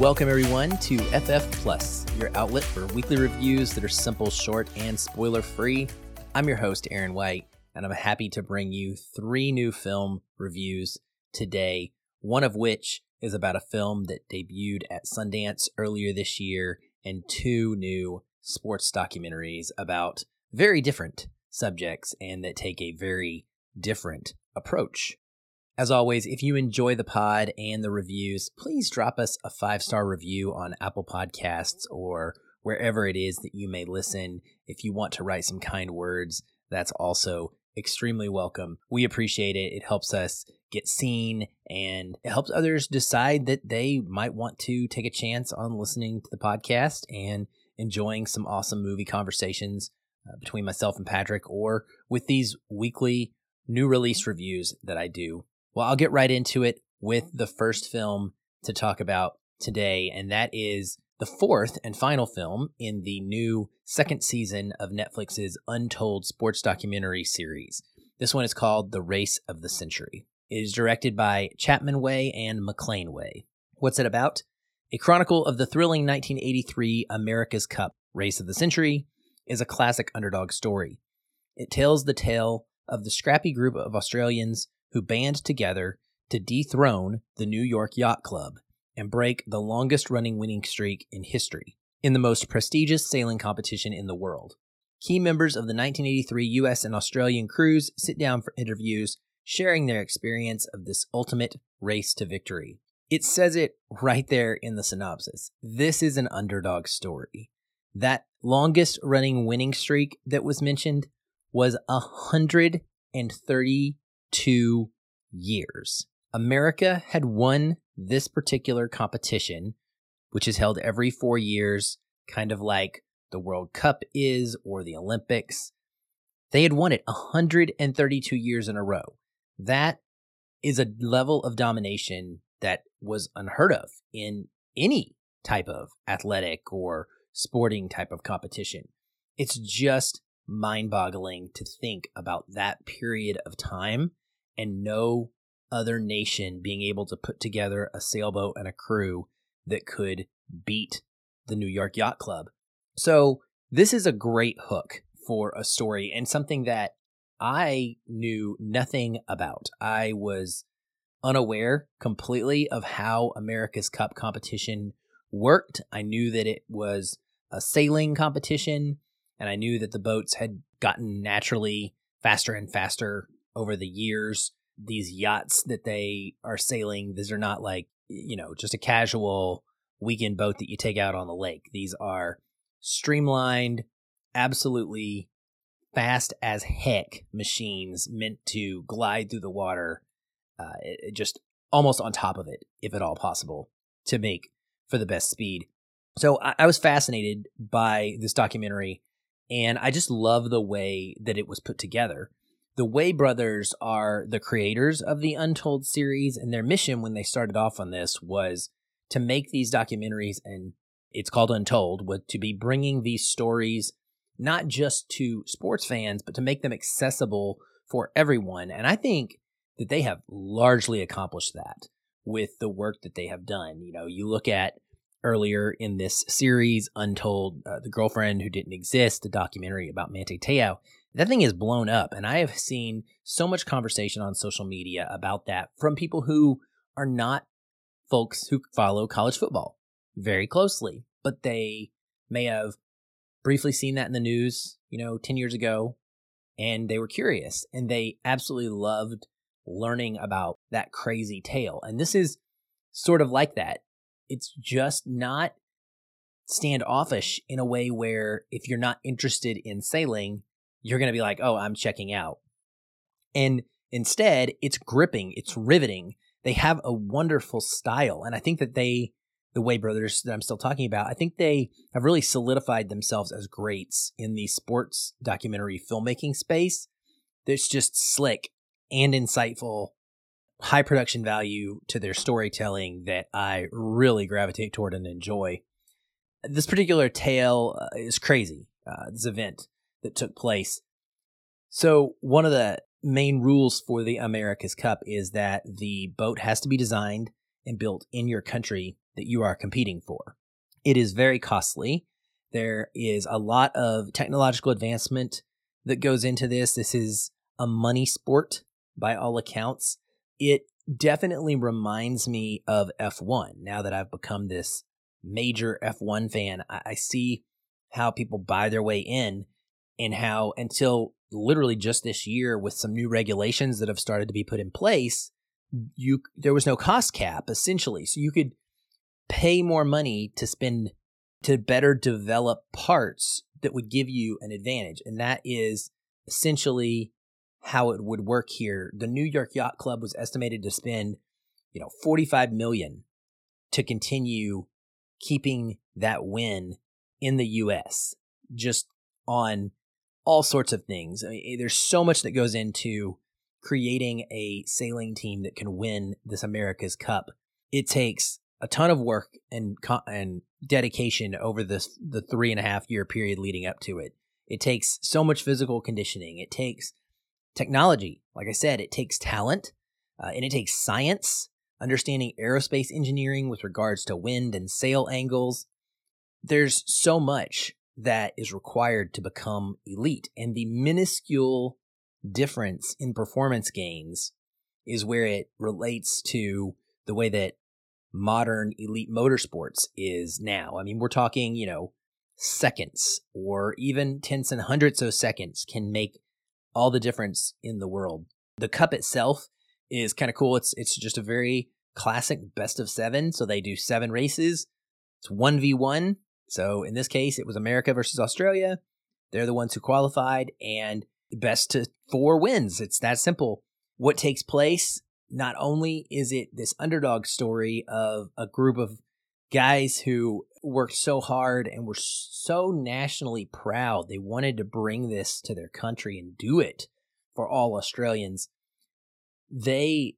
Welcome, everyone, to FF Plus, your outlet for weekly reviews that are simple, short, and spoiler free. I'm your host, Aaron White, and I'm happy to bring you three new film reviews today, one of which is about a film that debuted at Sundance earlier this year, and two new sports documentaries about very different subjects and that take a very different approach. As always, if you enjoy the pod and the reviews, please drop us a five star review on Apple Podcasts or wherever it is that you may listen. If you want to write some kind words, that's also extremely welcome. We appreciate it. It helps us get seen and it helps others decide that they might want to take a chance on listening to the podcast and enjoying some awesome movie conversations uh, between myself and Patrick or with these weekly new release reviews that I do. Well, I'll get right into it with the first film to talk about today, and that is the fourth and final film in the new second season of Netflix's Untold sports documentary series. This one is called The Race of the Century. It is directed by Chapman Way and Maclain Way. What's it about? A chronicle of the thrilling 1983 America's Cup Race of the Century is a classic underdog story. It tells the tale of the scrappy group of Australians who band together to dethrone the New York Yacht Club and break the longest running winning streak in history in the most prestigious sailing competition in the world. Key members of the 1983 US and Australian crews sit down for interviews, sharing their experience of this ultimate race to victory. It says it right there in the synopsis. This is an underdog story. That longest running winning streak that was mentioned was 132 years. America had won this particular competition, which is held every four years, kind of like the World Cup is or the Olympics. They had won it 132 years in a row. That is a level of domination that was unheard of in any type of athletic or sporting type of competition. It's just mind boggling to think about that period of time and no other nation being able to put together a sailboat and a crew that could beat the New York Yacht Club. So, this is a great hook for a story and something that I knew nothing about. I was unaware completely of how America's Cup competition worked. I knew that it was a sailing competition, and I knew that the boats had gotten naturally faster and faster over the years. These yachts that they are sailing, these are not like, you know, just a casual weekend boat that you take out on the lake. These are streamlined, absolutely fast as heck machines meant to glide through the water, uh, just almost on top of it, if at all possible, to make for the best speed. So I, I was fascinated by this documentary, and I just love the way that it was put together. The Way brothers are the creators of the Untold series, and their mission when they started off on this was to make these documentaries, and it's called Untold, was to be bringing these stories not just to sports fans, but to make them accessible for everyone. And I think that they have largely accomplished that with the work that they have done. You know, you look at earlier in this series, Untold, uh, The Girlfriend Who Didn't Exist, the documentary about Manti Te'o. That thing is blown up. And I have seen so much conversation on social media about that from people who are not folks who follow college football very closely, but they may have briefly seen that in the news, you know, 10 years ago, and they were curious and they absolutely loved learning about that crazy tale. And this is sort of like that it's just not standoffish in a way where if you're not interested in sailing, you're going to be like, oh, I'm checking out. And instead, it's gripping, it's riveting. They have a wonderful style. And I think that they, the Way brothers that I'm still talking about, I think they have really solidified themselves as greats in the sports documentary filmmaking space. That's just slick and insightful high production value to their storytelling that I really gravitate toward and enjoy. This particular tale uh, is crazy. Uh, this event that took place. So, one of the main rules for the America's Cup is that the boat has to be designed and built in your country that you are competing for. It is very costly. There is a lot of technological advancement that goes into this. This is a money sport by all accounts. It definitely reminds me of F1 now that I've become this major F1 fan. I, see how people buy their way in and how until literally just this year with some new regulations that have started to be put in place, you there was no cost cap essentially. So you could pay more money to spend to better develop parts that would give you an advantage. And that is essentially how it would work here. The New York Yacht Club was estimated to spend, you know, 45 million to continue keeping that win in the US just on all sorts of things. I mean, there's so much that goes into creating a sailing team that can win this America's Cup. It takes a ton of work and and dedication over this the three and a half year period leading up to it. It takes so much physical conditioning. It takes technology. Like I said, it takes talent uh, and it takes science, understanding aerospace engineering with regards to wind and sail angles. There's so much that is required to become elite, and the minuscule difference in performance gains is where it relates to the way that modern elite motorsports is now. I mean, we're talking, you know, seconds or even tenths and hundredths of seconds can make all the difference in the world. The cup itself is kind of cool. It's it's just a very classic best of 7, so they do 7 races. It's 1v1. So in this case, it was America versus Australia. They're the ones who qualified and best to 4 wins. It's that simple. What takes place not only is it this underdog story of a group of guys who worked so hard and were so nationally proud, they wanted to bring this to their country and do it for all Australians. They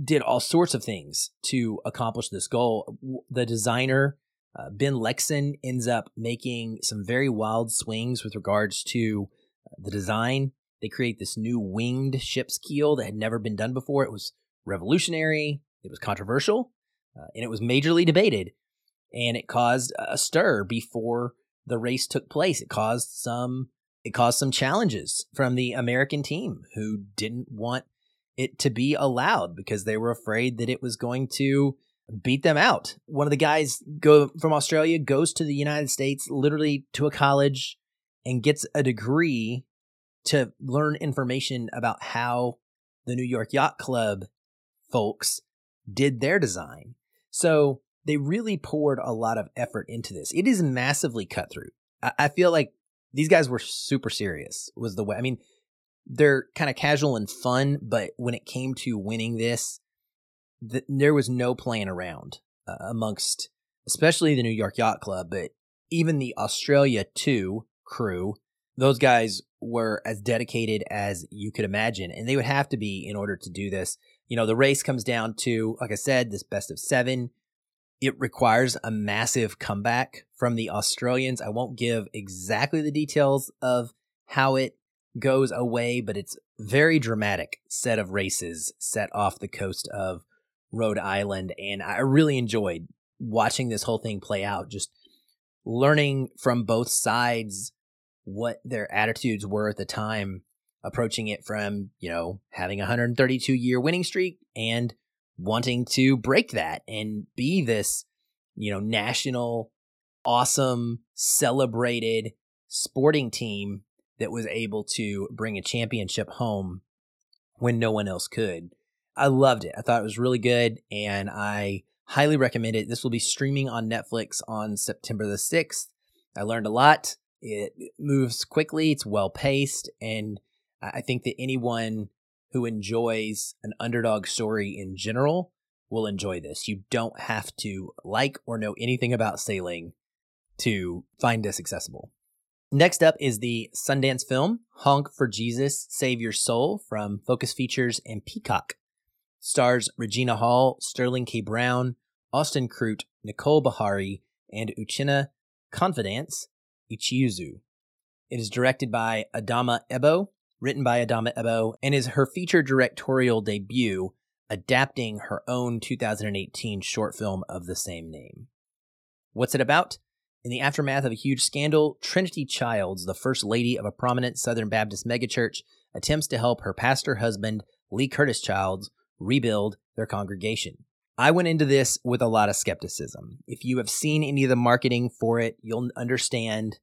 did all sorts of things to accomplish this goal. The designer, uh, Ben Lexcen, ends up making some very wild swings with regards to uh, the design they create this new winged ship's keel that had never been done before. It was revolutionary, it was controversial, uh, and it was majorly debated. And it caused a stir before the race took place. It caused some it caused some challenges from the American team who didn't want it to be allowed because they were afraid that it was going to beat them out. One of the guys go from Australia goes to the United States literally to a college and gets a degree to learn information about how the New York Yacht Club folks did their design. So they really poured a lot of effort into this. It is massively cut through. I, I feel like these guys were super serious, was the way. I mean, they're kind of casual and fun, but when it came to winning this, th- there was no playing around uh, amongst, especially the New York Yacht Club, but even the Australia 2 crew those guys were as dedicated as you could imagine, and they would have to be in order to do this. You know, the race comes down to, like I said, this best of seven. It requires a massive comeback from the Australians. I won't give exactly the details of how it goes away, but it's very dramatic set of races set off the coast of Rhode Island. And I really enjoyed watching this whole thing play out, just learning from both sides what their attitudes were at the time approaching it from, you know, having a 132 year winning streak and wanting to break that and be this, you know, national, awesome, celebrated sporting team that was able to bring a championship home when no one else could. I loved it. I thought it was really good and I highly recommend it. This will be streaming on Netflix on September the 6th. I learned a lot. It moves quickly, it's well paced, and I think that anyone who enjoys an underdog story in general will enjoy this. You don't have to like or know anything about sailing to find this accessible. Next up is the Sundance film Honk for Jesus, Save Your Soul from Focus Features and Peacock. Stars Regina Hall, Sterling K. Brown, Austin Crute, Nicole Beharie, and Uchenna Conphidance, Ichizu. It is directed by Adamma Ebo, written by Adamma Ebo, and is her feature directorial debut adapting her own 2018 short film of the same name. What's it about? In the aftermath of a huge scandal, Trinity Childs, the first lady of a prominent Southern Baptist megachurch, attempts to help her pastor husband, Lee Curtis Childs, rebuild their congregation. I went into this with a lot of skepticism. If you have seen any of the marketing for it, you'll understand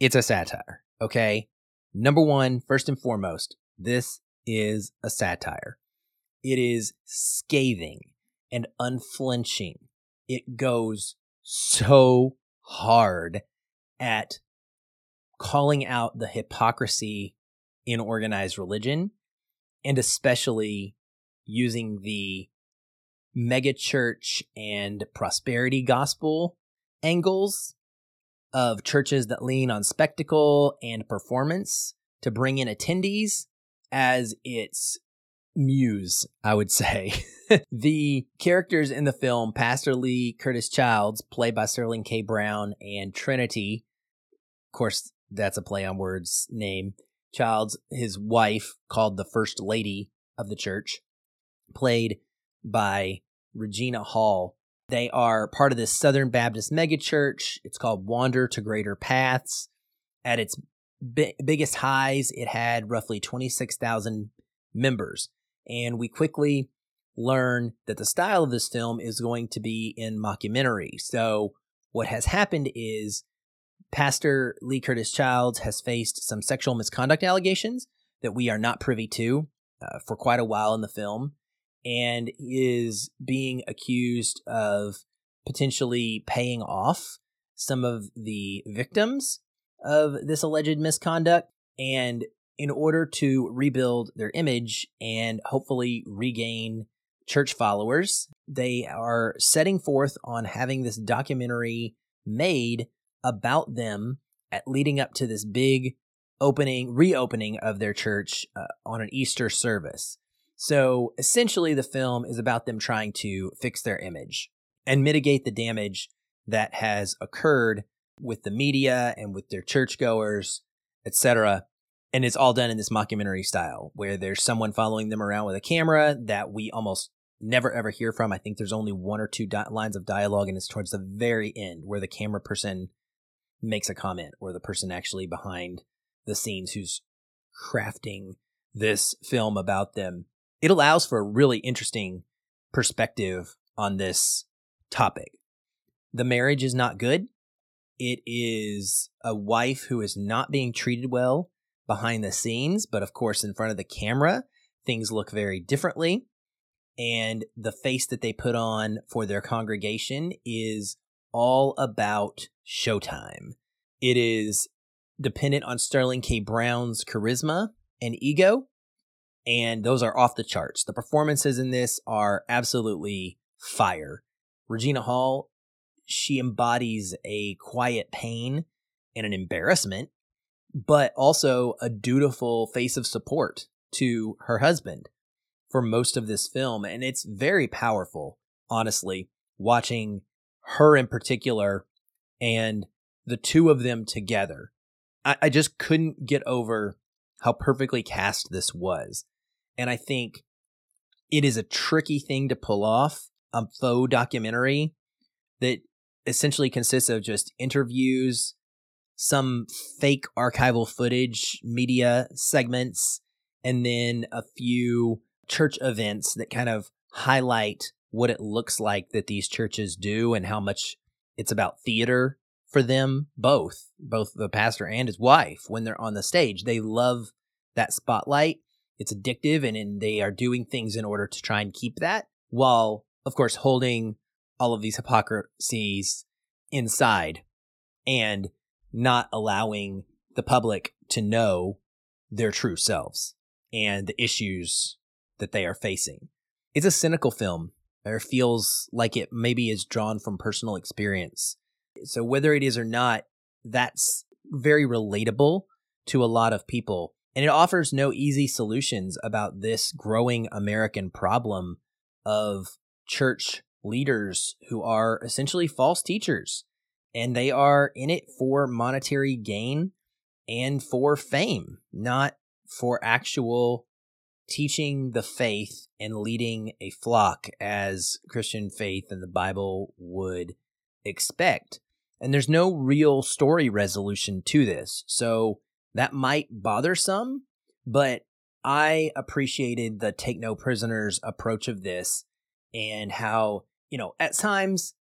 it's a satire, okay? Number one, first and foremost, this is a satire. It is scathing and unflinching. It goes so hard at calling out the hypocrisy in organized religion and especially using the megachurch and prosperity gospel angles of churches that lean on spectacle and performance to bring in attendees as its muse, I would say. the characters in the film, Pastor Lee Curtis Childs, played by Sterling K. Brown, and Trinity, of course, that's a play on words name. Childs, his wife, called the First Lady of the church, played by Regina Hall. They are part of this Southern Baptist megachurch. It's called Wander to Greater Paths. At its bi- biggest highs, it had roughly 26,000 members. And we quickly learn that the style of this film is going to be in mockumentary. So, what has happened is Pastor Lee Curtis Childs has faced some sexual misconduct allegations that we are not privy to uh, for quite a while in the film and is being accused of potentially paying off some of the victims of this alleged misconduct. And in order to rebuild their image and hopefully regain church followers, they are setting forth on having this documentary made about them at leading up to this big opening, reopening of their church uh, on an Easter service. So essentially, the film is about them trying to fix their image and mitigate the damage that has occurred with the media and with their churchgoers, etc. And it's all done in this mockumentary style where there's someone following them around with a camera that we almost never ever hear from. I think there's only one or two di- lines of dialogue, and it's towards the very end where the camera person makes a comment or the person actually behind the scenes who's crafting this film about them. It allows for a really interesting perspective on this topic. The marriage is not good. It is a wife who is not being treated well behind the scenes, but of course, in front of the camera, things look very differently. And the face that they put on for their congregation is all about showtime. It is dependent on Sterling K. Brown's charisma and ego, and those are off the charts. The performances in this are absolutely fire. Regina Hall, she embodies a quiet pain and an embarrassment, but also a dutiful face of support to her husband for most of this film. And it's very powerful, honestly, watching her in particular and the two of them together. I, I just couldn't get over how perfectly cast this was. And I think it is a tricky thing to pull off a faux documentary that essentially consists of just interviews, some fake archival footage, media segments, and then a few church events that kind of highlight what it looks like that these churches do and how much it's about theater for them both both the pastor and his wife when they're on the stage. They love that spotlight it's addictive and, and they are doing things in order to try and keep that while of course holding all of these hypocrisies inside and not allowing the public to know their true selves and the issues that they are facing. It's a cynical film or feels like it maybe is drawn from personal experience. So whether it is or not, that's very relatable to a lot of people. And it offers no easy solutions about this growing American problem of church leaders who are essentially false teachers. And they are in it for monetary gain and for fame, not for actual teaching the faith and leading a flock as Christian faith and the Bible would expect. And there's no real story resolution to this. So that might bother some, but I appreciated the take no prisoners approach of this and how, you know, at times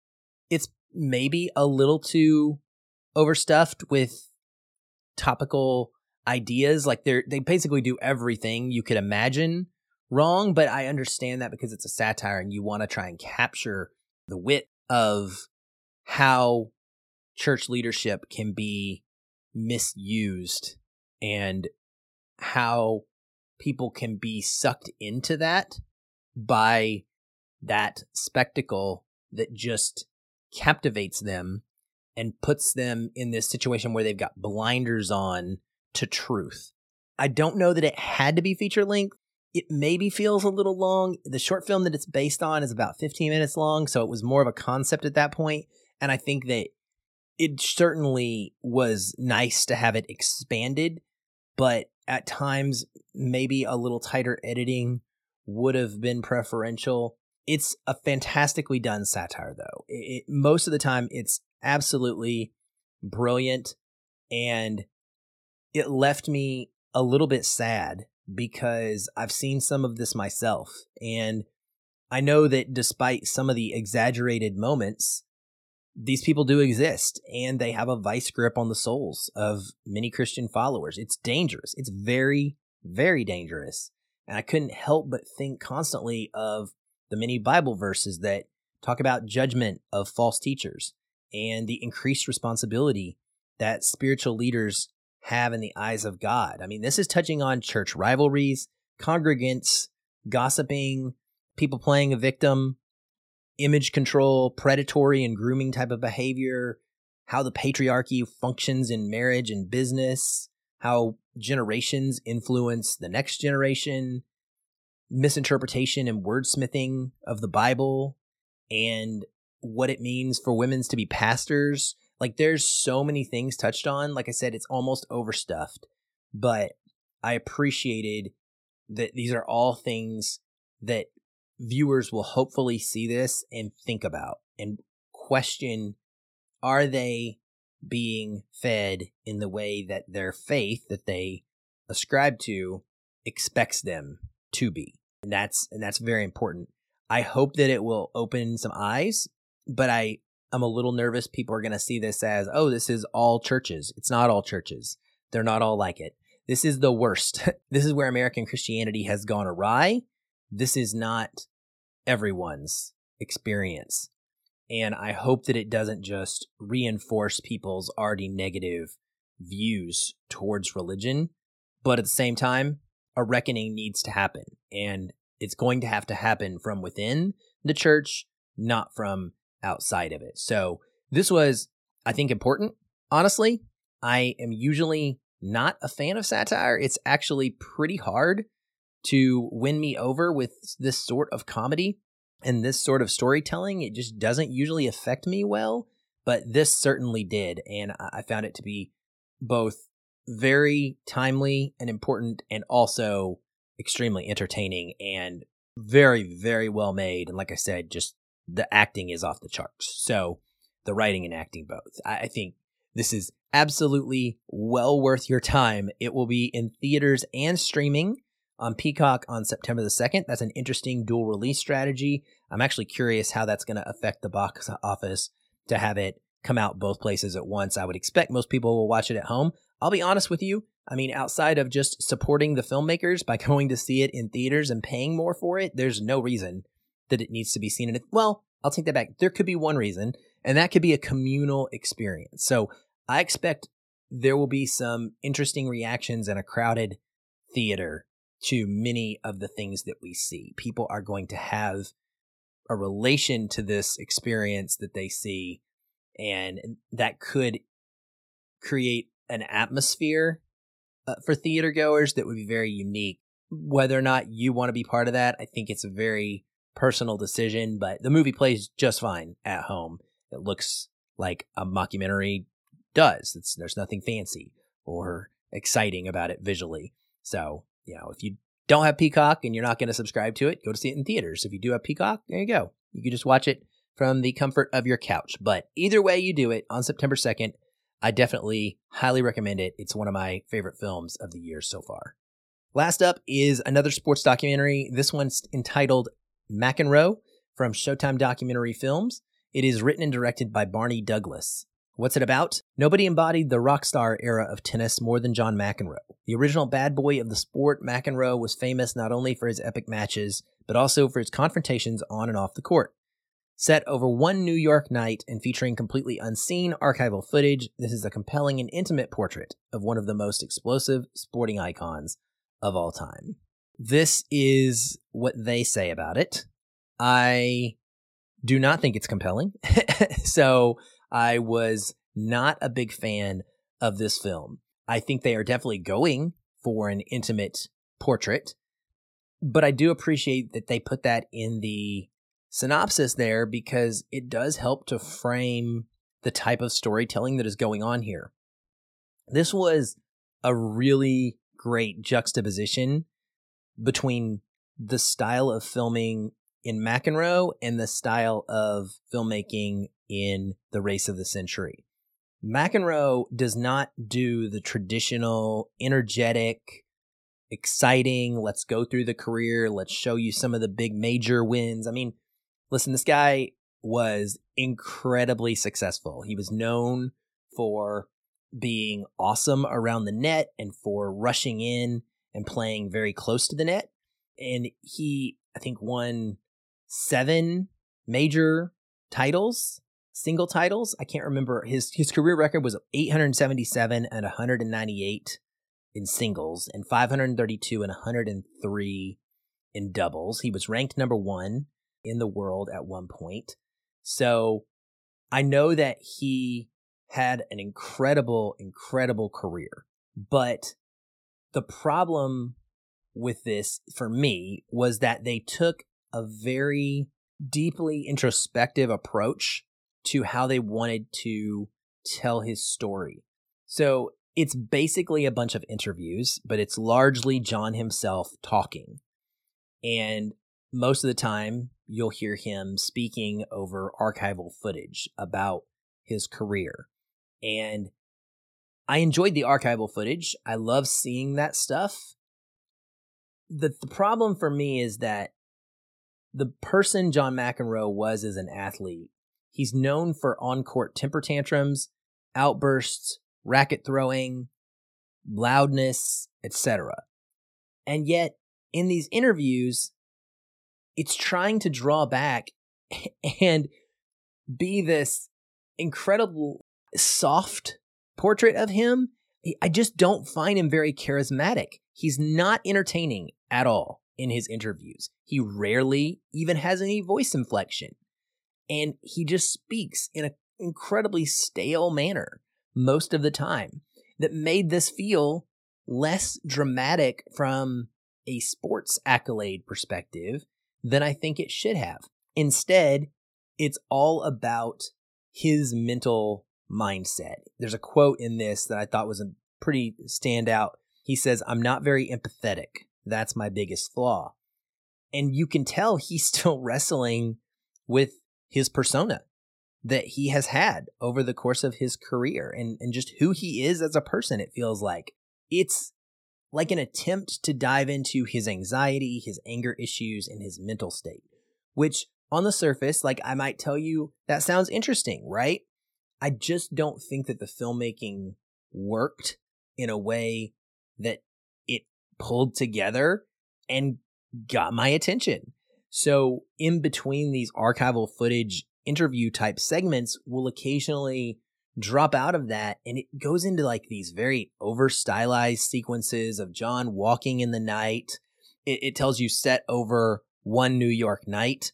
it's maybe a little too overstuffed with topical ideas. Like they're they basically do everything you could imagine wrong, but I understand that because it's a satire and you want to try and capture the wit of how church leadership can be misused and how people can be sucked into that by that spectacle that just captivates them and puts them in this situation where they've got blinders on to truth. I don't know that it had to be feature length. It maybe feels a little long. The short film that it's based on is about 15 minutes long, so it was more of a concept at that point. And I think that it certainly was nice to have it expanded, but at times maybe a little tighter editing would have been preferential. It's a fantastically done satire, though. It, most of the time, it's absolutely brilliant, and it left me a little bit sad because I've seen some of this myself. And I know that despite some of the exaggerated moments, these people do exist and they have a vice grip on the souls of many Christian followers. It's dangerous. It's very, very dangerous. And I couldn't help but think constantly of the many Bible verses that talk about judgment of false teachers and the increased responsibility that spiritual leaders have in the eyes of God. I mean, this is touching on church rivalries, congregants, gossiping, people playing a victim, image control, predatory and grooming type of behavior, how the patriarchy functions in marriage and business, how generations influence the next generation, misinterpretation and wordsmithing of the Bible, and what it means for women's to be pastors. Like there's so many things touched on. Like I said, it's almost overstuffed, but I appreciated that these are all things that viewers will hopefully see this and think about and question are they being fed in the way that their faith that they ascribe to expects them to be? And that's and that's very important. I hope that it will open some eyes but i i'm a little nervous people are going to see this as oh this is all churches. It's not all churches. They're not all like it. This is the worst. This is where american christianity has gone awry. This is not everyone's experience. And I hope that it doesn't just reinforce people's already negative views towards religion, but at the same time, a reckoning needs to happen. And it's going to have to happen from within the church, not from outside of it. So this was, I think, important. Honestly, I am usually not a fan of satire. It's actually pretty hard to win me over with this sort of comedy and this sort of storytelling. It just doesn't usually affect me well, but this certainly did. And I found it to be both very timely and important and also extremely entertaining and very, very well made. And like I said, just the acting is off the charts. So the writing and acting both. I think this is absolutely well worth your time. It will be in theaters and streaming on Peacock on September the 2nd. That's an interesting dual release strategy. I'm actually curious how that's going to affect the box office to have it come out both places at once. I would expect most people will watch it at home. I'll be honest with you. I mean, outside of just supporting the filmmakers by going to see it in theaters and paying more for it, there's no reason that it needs to be seen in it. Well, I'll take that back. There could be one reason, and that could be a communal experience. So I expect there will be some interesting reactions in a crowded theater to many of the things that we see. People are going to have a relation to this experience that they see, and that could create an atmosphere uh, for theater goers that would be very unique. Whether or not you want to be part of that, I think it's a very personal decision, but the movie plays just fine at home. It looks like a mockumentary does. It's, there's nothing fancy or exciting about it visually. So you know, if you don't have Peacock and you're not going to subscribe to it, go to see it in theaters. If you do have Peacock, there you go. You can just watch it from the comfort of your couch. But either way you do it on September 2nd, I definitely highly recommend it. It's one of my favorite films of the year so far. Last up is another sports documentary. This one's entitled McEnroe from Showtime Documentary Films. It is written and directed by Barney Douglas. What's it about? Nobody embodied the rock star era of tennis more than John McEnroe. The original bad boy of the sport, McEnroe was famous not only for his epic matches, but also for his confrontations on and off the court. Set over one New York night and featuring completely unseen archival footage, this is a compelling and intimate portrait of one of the most explosive sporting icons of all time. This is what they say about it. I do not think it's compelling. so I was not a big fan of this film. I think they are definitely going for an intimate portrait, but I do appreciate that they put that in the synopsis there because it does help to frame the type of storytelling that is going on here. This was a really great juxtaposition between the style of filming in McEnroe and the style of filmmaking in the race of the century. McEnroe does not do the traditional energetic, exciting, let's go through the career, let's show you some of the big major wins. I mean, listen, this guy was incredibly successful. He was known for being awesome around the net and for rushing in and playing very close to the net. And he, I think, won seven major titles, single titles. I can't remember his his career record was 877 and 198 in singles and 532 and 103 in doubles. He was ranked number 1 in the world at one point. So I know that he had an incredible incredible career. But the problem with this for me was that they took a very deeply introspective approach to how they wanted to tell his story. So it's basically a bunch of interviews, but it's largely John himself talking. And most of the time, you'll hear him speaking over archival footage about his career. And I enjoyed the archival footage. I love seeing that stuff. The, the problem for me is that the person John McEnroe was as an athlete, he's known for on court temper tantrums, outbursts, racket throwing, loudness, etc. And yet, in these interviews, it's trying to draw back and be this incredible soft portrait of him. I just don't find him very charismatic. He's not entertaining at all in his interviews. He rarely even has any voice inflection. And he just speaks in an incredibly stale manner most of the time that made this feel less dramatic from a sports accolade perspective than I think it should have. Instead, it's all about his mental mindset. There's a quote in this that I thought was a pretty standout. He says, I'm not very empathetic. That's my biggest flaw. And you can tell he's still wrestling with his persona that he has had over the course of his career and, and just who he is as a person, it feels like. It's like an attempt to dive into his anxiety, his anger issues, and his mental state, which on the surface, like I might tell you, that sounds interesting, right? I just don't think that the filmmaking worked in a way that it pulled together and got my attention. So, in between these archival footage interview type segments, will occasionally drop out of that and it goes into like these very over stylized sequences of John walking in the night. It, it tells you set over one New York night.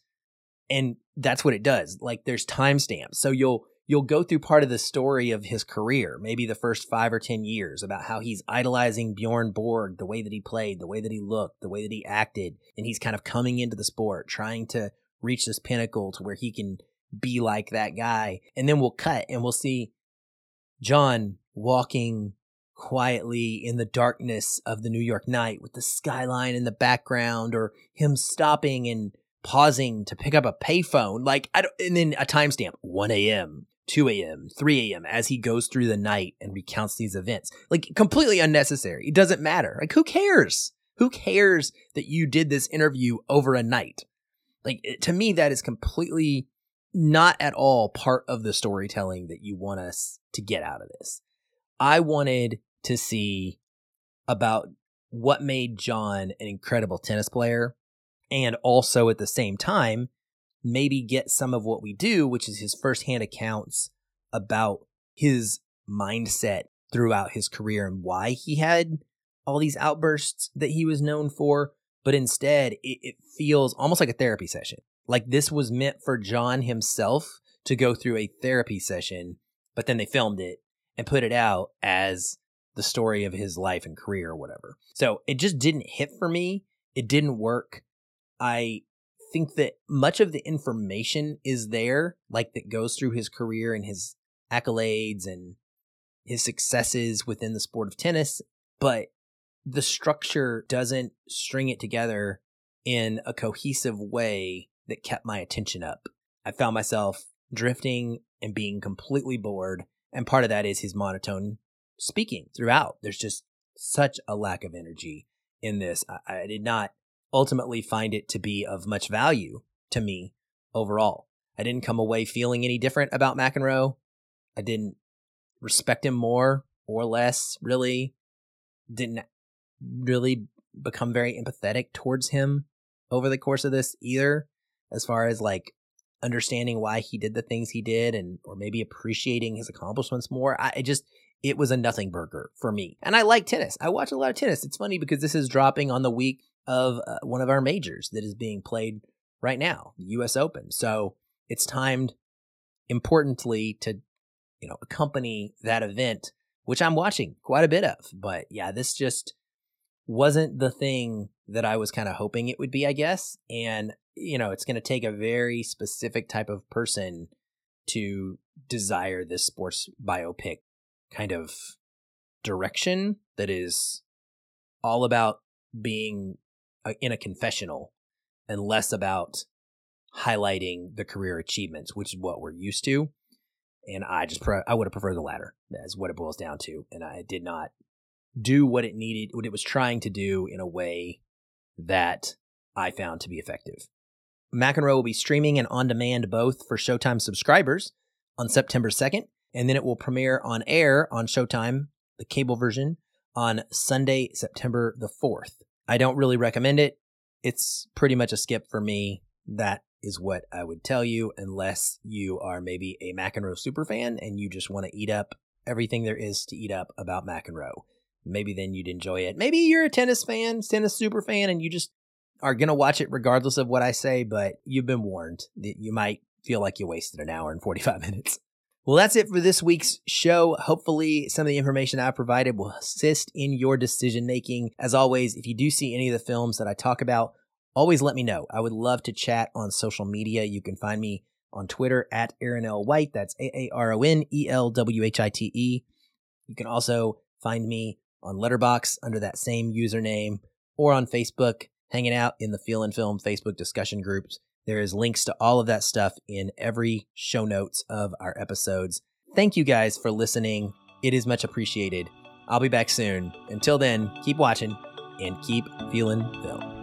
And that's what it does. Like there's timestamps. So you'll you'll go through part of the story of his career, maybe the first five or 10 years, about how he's idolizing Bjorn Borg, the way that he played, the way that he looked, the way that he acted. And he's kind of coming into the sport, trying to reach this pinnacle to where he can be like that guy. And then we'll cut and we'll see John walking quietly in the darkness of the New York night with the skyline in the background or him stopping and pausing to pick up a payphone. Like, I don't, and then a timestamp 1 a.m., 2 a.m., 3 a.m. as he goes through the night and recounts these events. Like, completely unnecessary. It doesn't matter. Like, who cares? Who cares that you did this interview over a night? Like, to me, that is completely not at all part of the storytelling that you want us to get out of this. I wanted to see about what made John an incredible tennis player and also at the same time maybe get some of what we do which is his firsthand accounts about his mindset throughout his career and why he had all these outbursts that he was known for but instead it, it feels almost like a therapy session like this was meant for john himself to go through a therapy session but then they filmed it and put it out as the story of his life and career or whatever. So it just didn't hit for me. It didn't work. I think that much of the information is there, like that goes through his career and his accolades and his successes within the sport of tennis, but the structure doesn't string it together in a cohesive way that kept my attention up. I found myself drifting and being completely bored. And part of that is his monotone speaking throughout. There's just such a lack of energy in this. I, I did not ultimately find it to be of much value to me overall. I didn't come away feeling any different about McEnroe. I didn't respect him more or less, really. Didn't really become very empathetic towards him over the course of this either, as far as like understanding why he did the things he did and or maybe appreciating his accomplishments more. I, just it was a nothing burger for me. And I like tennis. I watch a lot of tennis. It's funny because this is dropping on the week of uh, one of our majors that is being played right now, the US Open. So it's timed importantly to, you know, accompany that event, which I'm watching quite a bit of. But yeah, this just wasn't the thing that I was kind of hoping it would be, I guess. And, you know, it's going to take a very specific type of person to desire this sports biopic kind of direction that is all about being in a confessional and less about highlighting the career achievements, which is what we're used to. And I just pre- I would have preferred the latter as what it boils down to, and I did not do what it needed, what it was trying to do in a way that I found to be effective. McEnroe will be streaming and on demand both for Showtime subscribers on September 2nd and then it will premiere on air on Showtime, the cable version, on Sunday, September the 4th. I don't really recommend it. It's pretty much a skip for me. That is what I would tell you, unless you are maybe a McEnroe super fan and you just want to eat up everything there is to eat up about McEnroe. Maybe then you'd enjoy it. Maybe you're a tennis fan, tennis super fan, and you just are going to watch it regardless of what I say, but you've been warned that you might feel like you wasted an hour and 45 minutes. Well, that's it for this week's show. Hopefully, some of the information I provided will assist in your decision making. As always, if you do see any of the films that I talk about, always let me know. I would love to chat on social media. You can find me on Twitter at Aaron L. White. That's A A R O N E L W H I T E. You can also find me on Letterboxd under that same username or on Facebook, hanging out in the Feelin' Film Facebook discussion groups. There is links to all of that stuff in every show notes of our episodes. Thank you guys for listening. It is much appreciated. I'll be back soon. Until then, keep watching and keep feeling film.